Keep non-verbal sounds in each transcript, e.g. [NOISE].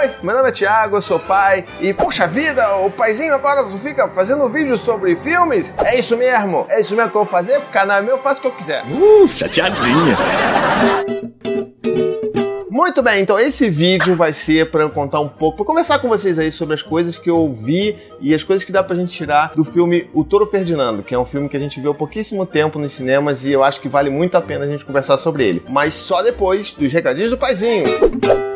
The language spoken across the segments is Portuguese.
Oi, meu nome é Thiago, eu sou pai e, puxa vida, o paizinho agora só fica fazendo vídeo sobre filmes? É isso mesmo, é isso mesmo que eu vou fazer, o canal é meu, eu faço o que eu quiser. Uh, chateadinha. Muito bem, então esse vídeo vai ser para eu contar um pouco, para conversar com vocês aí sobre as coisas que eu vi e as coisas que dá pra gente tirar do filme O Toro Ferdinando, que é um filme que a gente viu há pouquíssimo tempo nos cinemas e eu acho que vale muito a pena a gente conversar sobre ele. Mas só depois dos recadinhos do paizinho.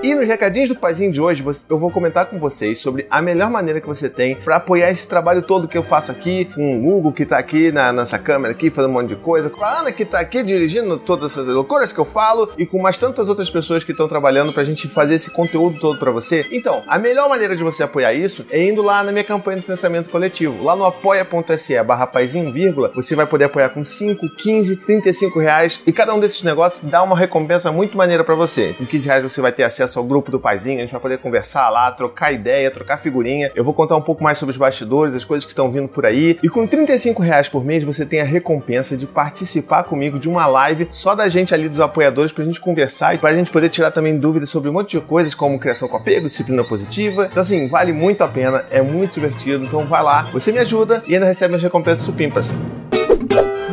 E nos recadinhos do paizinho de hoje, eu vou comentar com vocês sobre a melhor maneira que você tem para apoiar esse trabalho todo que eu faço aqui, com o Hugo que tá aqui na nossa câmera aqui, fazendo um monte de coisa, com a Ana que tá aqui dirigindo todas essas loucuras que eu falo e com mais tantas outras pessoas que estão trabalhando pra gente fazer esse conteúdo todo para você. Então, a melhor maneira de você apoiar isso é indo lá na minha campanha de financiamento coletivo. Lá no apoia.se barra paizinho, vírgula, você vai poder apoiar com 5, 15, 35 reais e cada um desses negócios dá uma recompensa muito maneira para você. Com 15 reais você vai ter acesso ao grupo do paizinho, a gente vai poder conversar lá, trocar ideia, trocar figurinha. Eu vou contar um pouco mais sobre os bastidores, as coisas que estão vindo por aí. E com 35 reais por mês você tem a recompensa de participar comigo de uma live só da gente ali dos apoiadores pra gente conversar e pra gente poder tirar também dúvidas sobre um monte de coisas como criação com apego, disciplina positiva. Então assim, vale muito a pena, é muito divertido. Então vai lá, você me ajuda e ainda recebe as recompensas supimpas.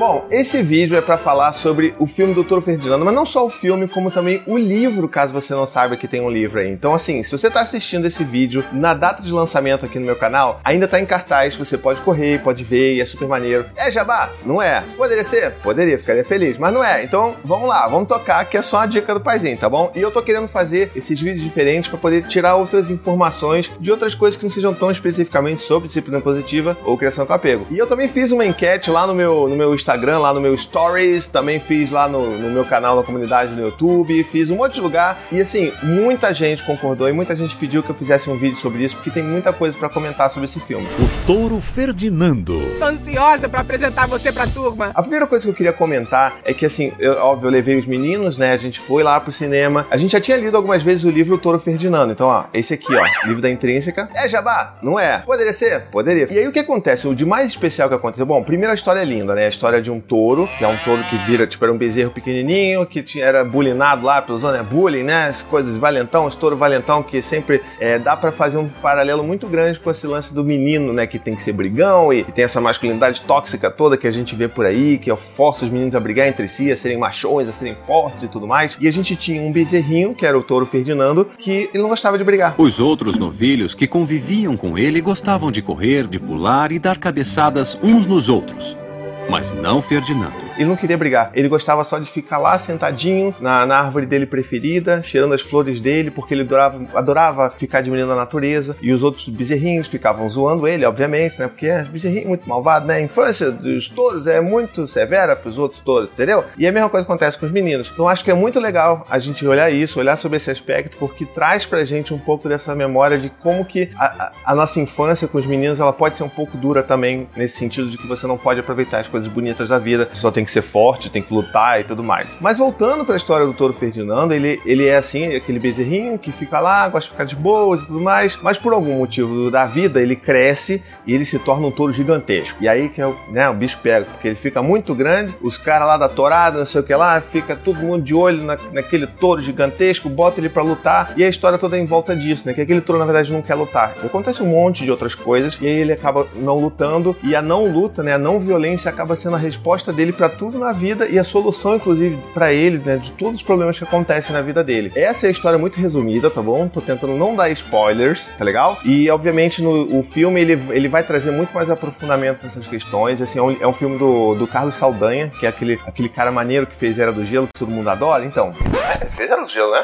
Bom, esse vídeo é para falar sobre o filme do Toro Ferdinando, mas não só o filme, como também o livro, caso você não saiba que tem um livro aí. Então, assim, se você tá assistindo esse vídeo na data de lançamento aqui no meu canal, ainda tá em cartaz, você pode correr, pode ver, e é super maneiro. É Jabá? Não é. Poderia ser? Poderia, ficaria feliz, mas não é. Então, vamos lá, vamos tocar, que é só uma dica do paizinho, tá bom? E eu tô querendo fazer esses vídeos diferentes para poder tirar outras informações de outras coisas que não sejam tão especificamente sobre disciplina positiva ou criação com apego. E eu também fiz uma enquete lá no meu, no meu Instagram Instagram, lá no meu Stories, também fiz lá no, no, meu canal na comunidade no YouTube, fiz um monte de lugar e assim, muita gente concordou e muita gente pediu que eu fizesse um vídeo sobre isso, porque tem muita coisa para comentar sobre esse filme. O Touro Ferdinando. Tô ansiosa para apresentar você pra turma. A primeira coisa que eu queria comentar é que assim, eu, óbvio, eu levei os meninos, né? A gente foi lá pro cinema. A gente já tinha lido algumas vezes o livro O Touro Ferdinando. Então, ó, esse aqui, ó, livro da Intrínseca. É Jabá? Não é? Poderia ser? Poderia. E aí o que acontece? O de mais especial que aconteceu, bom, primeiro a história é linda, né? A história de um touro, que é um touro que vira, tipo, era um bezerro pequenininho, que tinha, era bulinado lá pelos né? Bullying, né? As coisas valentão, esse touro valentão que sempre é, dá para fazer um paralelo muito grande com esse lance do menino, né? Que tem que ser brigão e, e tem essa masculinidade tóxica toda que a gente vê por aí, que força os meninos a brigar entre si, a serem machões, a serem fortes e tudo mais. E a gente tinha um bezerrinho, que era o touro Ferdinando, que ele não gostava de brigar. Os outros novilhos que conviviam com ele gostavam de correr, de pular e dar cabeçadas uns nos outros. Mas não Ferdinando. Ele não queria brigar. Ele gostava só de ficar lá sentadinho na, na árvore dele preferida, cheirando as flores dele, porque ele adorava, adorava ficar admirando a natureza. E os outros bezerrinhos ficavam zoando ele, obviamente, né? Porque é bezerrinho muito malvado, né? A infância dos touros é muito severa para os outros touros, entendeu? E a mesma coisa acontece com os meninos. Então acho que é muito legal a gente olhar isso, olhar sobre esse aspecto, porque traz pra gente um pouco dessa memória de como que a, a, nossa infância com os meninos ela pode ser um pouco dura também, nesse sentido de que você não pode aproveitar as coisas bonitas da vida, você só tem que ser forte, tem que lutar e tudo mais. Mas voltando para a história do touro Ferdinando, ele, ele é assim, aquele bezerrinho que fica lá, gosta de ficar de boas e tudo mais, mas por algum motivo da vida ele cresce e ele se torna um touro gigantesco. E aí que é o, né, o bicho pega, porque ele fica muito grande, os caras lá da torada, não sei o que lá, fica todo mundo de olho na, naquele touro gigantesco, bota ele para lutar e a história toda é em volta disso, né? Que aquele touro na verdade não quer lutar. Acontece um monte de outras coisas e aí ele acaba não lutando e a não luta, né, a não violência acaba sendo a resposta dele para tudo na vida e a solução, inclusive, para ele, né, de todos os problemas que acontecem na vida dele. Essa é a história muito resumida, tá bom? Tô tentando não dar spoilers, tá legal? E, obviamente, no o filme ele, ele vai trazer muito mais aprofundamento nessas questões. Assim, é um, é um filme do, do Carlos Saldanha, que é aquele, aquele cara maneiro que fez Era do Gelo, que todo mundo adora. Então, é, fez Era do Gelo, né?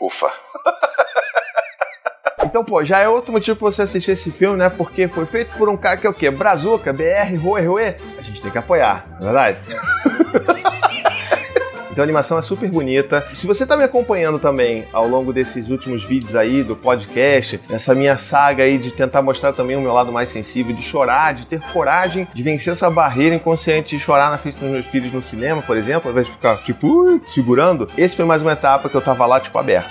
Ufa. [LAUGHS] Então, pô, já é outro motivo pra você assistir esse filme, né? Porque foi feito por um cara que é o quê? Brazuca, BR, Rue, Rue. A gente tem que apoiar, não é verdade? [LAUGHS] Então a animação é super bonita. Se você tá me acompanhando também ao longo desses últimos vídeos aí do podcast, nessa minha saga aí de tentar mostrar também o meu lado mais sensível, de chorar, de ter coragem de vencer essa barreira inconsciente de chorar na frente dos meus filhos no cinema, por exemplo, ao invés de ficar tipo, segurando, esse foi mais uma etapa que eu tava lá, tipo, aberto.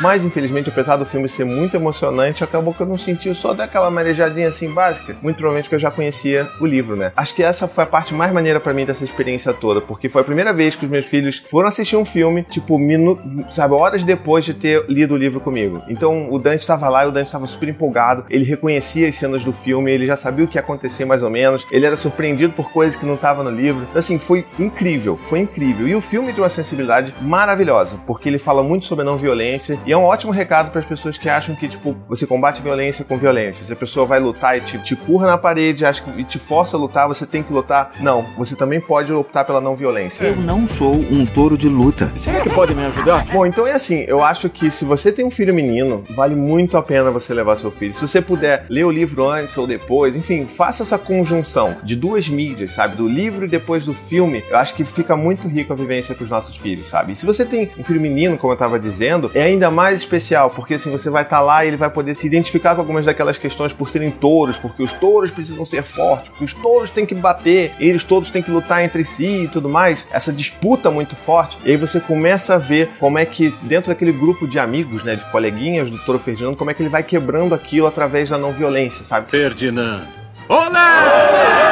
Mas infelizmente, apesar do filme ser muito emocionante, acabou que eu não senti só daquela marejadinha assim básica. Muito provavelmente que eu já conhecia o livro, né? Acho que essa foi a parte mais maneira para mim dessa experiência toda, porque foi a primeira vez que os meus filhos foram assistir um filme, tipo, minu... sabe, horas depois de ter lido o livro comigo. Então o Dante estava lá e o Dante estava super empolgado, ele reconhecia as cenas do filme, ele já sabia o que ia acontecer mais ou menos, ele era surpreendido por coisas que não estavam no livro. Então, assim, foi incrível, foi incrível. E o filme tem uma sensibilidade maravilhosa, porque ele fala muito sobre não violência e é um ótimo recado para as pessoas que acham que, tipo, você combate violência com violência. Se a pessoa vai lutar e te, te curra na parede acha que, e te força a lutar, você tem que lutar. Não, você também pode optar pela não violência. Eu não sou um touro de luta. Será que pode me ajudar? Bom, então é assim, eu acho que se você tem um filho menino, vale muito a pena você levar seu filho. Se você puder ler o livro antes ou depois, enfim, faça essa conjunção de duas mídias, sabe? Do livro e depois do filme. Eu acho que fica muito rico a vivência para os nossos filhos, sabe? E se você tem um filho menino, como eu estava dizendo, é ainda mais especial, porque assim, você vai estar tá lá e ele vai poder se identificar com algumas daquelas questões por serem touros, porque os touros precisam ser fortes, porque os touros têm que bater, eles todos têm que lutar entre si e tudo mais. Essa disputa muito forte. E aí você começa a ver como é que, dentro daquele grupo de amigos, né, de coleguinhas do Toro Ferdinando, como é que ele vai quebrando aquilo através da não violência, sabe? Ferdinando. Olé!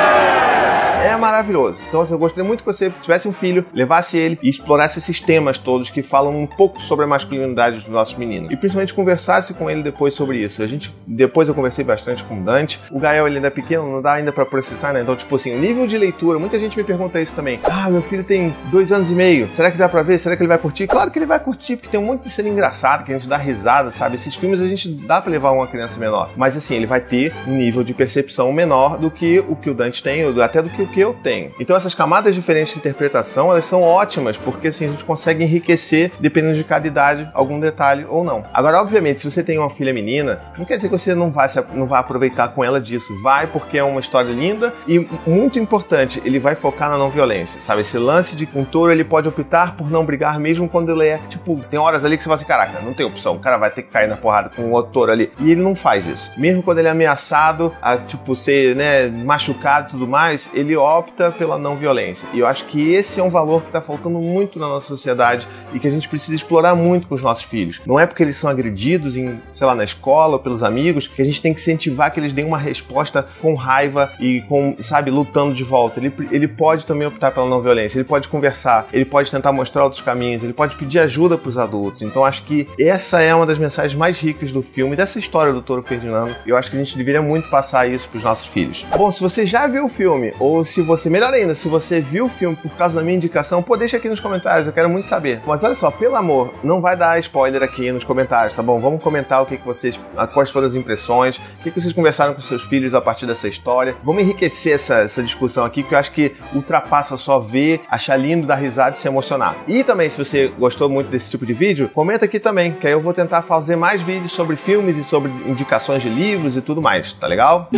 Maravilhoso. Então, assim, eu gostaria muito que você tivesse um filho, levasse ele e explorasse esses temas todos que falam um pouco sobre a masculinidade dos nossos meninos. E principalmente conversasse com ele depois sobre isso. A gente, depois eu conversei bastante com o Dante. O Gael, ele ainda é pequeno, não dá ainda para processar, né? Então, tipo assim, o nível de leitura, muita gente me pergunta isso também. Ah, meu filho tem dois anos e meio. Será que dá pra ver? Será que ele vai curtir? Claro que ele vai curtir, porque tem monte de cena engraçada que a gente dá risada, sabe? Esses filmes a gente dá para levar uma criança menor. Mas assim, ele vai ter um nível de percepção menor do que o que o Dante tem, ou até do que o que eu Então essas camadas diferentes de interpretação, elas são ótimas, porque assim a gente consegue enriquecer, dependendo de cada idade, algum detalhe ou não. Agora, obviamente, se você tem uma filha menina, não quer dizer que você não vai, não vai aproveitar com ela disso. Vai porque é uma história linda e muito importante, ele vai focar na não violência, sabe? Esse lance de um touro, ele pode optar por não brigar mesmo quando ele é, tipo, tem horas ali que você fala assim, caraca, não tem opção, o cara vai ter que cair na porrada com o outro touro ali. E ele não faz isso. Mesmo quando ele é ameaçado a, tipo, ser, né, machucado e tudo mais, ele opta pela não violência. E eu acho que esse é um valor que está faltando muito na nossa sociedade e que a gente precisa explorar muito com os nossos filhos. Não é porque eles são agredidos em, sei lá, na escola ou pelos amigos que a gente tem que incentivar que eles deem uma resposta com raiva e com, sabe, lutando de volta. Ele, ele pode também optar pela não violência, ele pode conversar, ele pode tentar mostrar outros caminhos, ele pode pedir ajuda para os adultos. Então acho que essa é uma das mensagens mais ricas do filme, dessa história do Toro Ferdinando. Eu acho que a gente deveria muito passar isso para os nossos filhos. Bom, se você já viu o filme, ou se você, melhor ainda, se você viu o filme por causa da minha indicação, pô, deixa aqui nos comentários, eu quero muito saber. Mas olha só, pelo amor, não vai dar spoiler aqui nos comentários, tá bom? Vamos comentar o que, que vocês, quais foram as impressões, o que, que vocês conversaram com seus filhos a partir dessa história. Vamos enriquecer essa, essa discussão aqui, que eu acho que ultrapassa só ver, achar lindo, dar risada e se emocionar. E também, se você gostou muito desse tipo de vídeo, comenta aqui também, que aí eu vou tentar fazer mais vídeos sobre filmes e sobre indicações de livros e tudo mais, tá legal?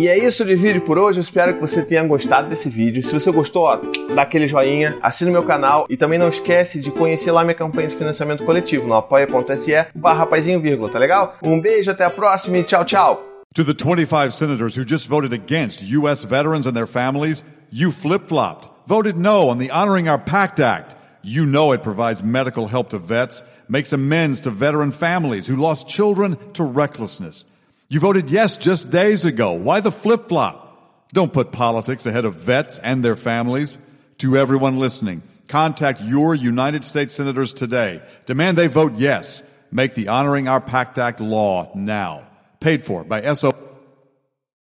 E é isso de vídeo por hoje. Eu espero que você tenha gostado desse vídeo. Se você gostou, ó, dá aquele joinha, assina o meu canal e também não esquece de conhecer lá minha campanha de financiamento coletivo no apoia.se barra tá legal? Um beijo, até a próxima e tchau, tchau! To the 25 senators who just voted against U.S. veterans and their families, you flip-flopped. Voted no on the Honoring Our Pact Act. You know it provides medical help to vets, makes amends to veteran families who lost children to recklessness. You voted yes just days ago. Why the flip flop? Don't put politics ahead of vets and their families. To everyone listening, contact your United States senators today. Demand they vote yes. Make the Honoring Our Pact Act law now. Paid for by SO.